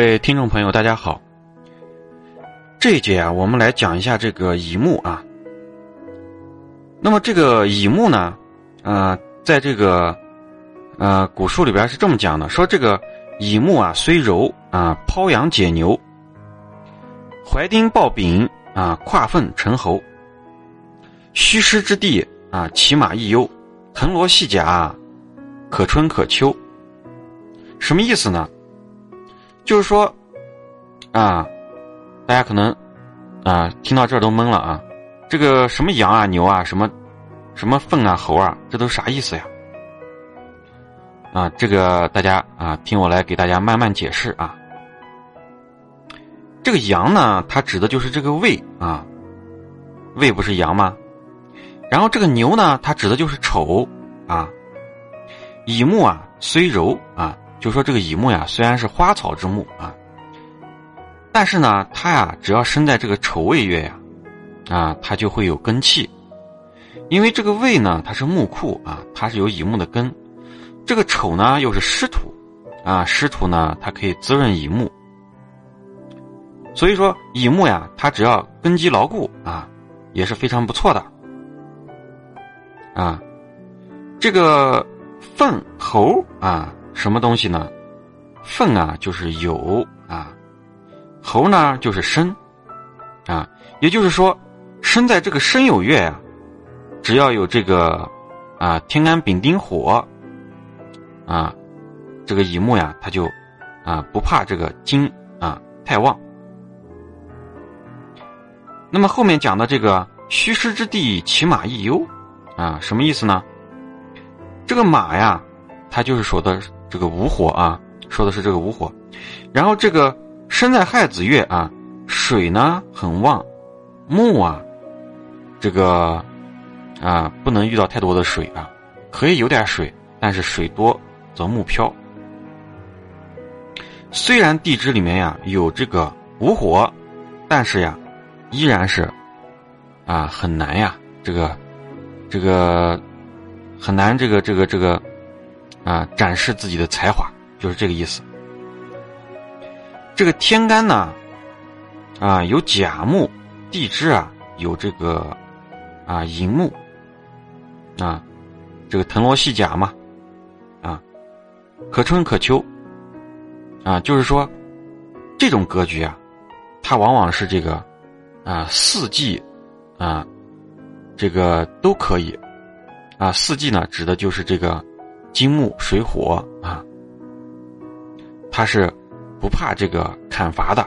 各位听众朋友，大家好。这一节啊，我们来讲一下这个乙木啊。那么这个乙木呢，呃，在这个呃古书里边是这么讲的：说这个乙木啊，虽柔啊，抛羊解牛，怀丁抱丙啊，跨粪成侯，虚师之地啊，骑马易忧，藤萝细甲，可春可秋。什么意思呢？就是说，啊，大家可能啊听到这儿都懵了啊，这个什么羊啊、牛啊、什么什么粪啊、猴啊，这都啥意思呀？啊，这个大家啊听我来给大家慢慢解释啊。这个羊呢，它指的就是这个胃啊，胃不是羊吗？然后这个牛呢，它指的就是丑啊。乙木啊，虽柔啊。就说这个乙木呀，虽然是花草之木啊，但是呢，它呀，只要生在这个丑未月呀，啊，它就会有根气，因为这个未呢，它是木库啊，它是有乙木的根，这个丑呢又是湿土，啊，湿土呢，它可以滋润乙木，所以说乙木呀，它只要根基牢固啊，也是非常不错的，啊，这个粪猴啊。什么东西呢？粪啊，就是有啊；猴呢，就是生啊。也就是说，生在这个申酉月呀，只要有这个啊天干丙丁火啊，这个乙木呀，他就啊不怕这个金啊太旺。那么后面讲的这个虚师之地，骑马易忧啊，什么意思呢？这个马呀，它就是说的。这个午火啊，说的是这个午火，然后这个身在亥子月啊，水呢很旺，木啊，这个啊不能遇到太多的水啊，可以有点水，但是水多则木飘。虽然地支里面呀有这个午火，但是呀依然是啊很难呀，这个这个很难，这个这个这个。啊，展示自己的才华，就是这个意思。这个天干呢，啊，有甲木，地支啊，有这个啊寅木，啊，这个藤萝系甲嘛，啊，可春可秋，啊，就是说，这种格局啊，它往往是这个啊四季啊，这个都可以，啊，四季呢，指的就是这个。金木水火啊，他是不怕这个砍伐的。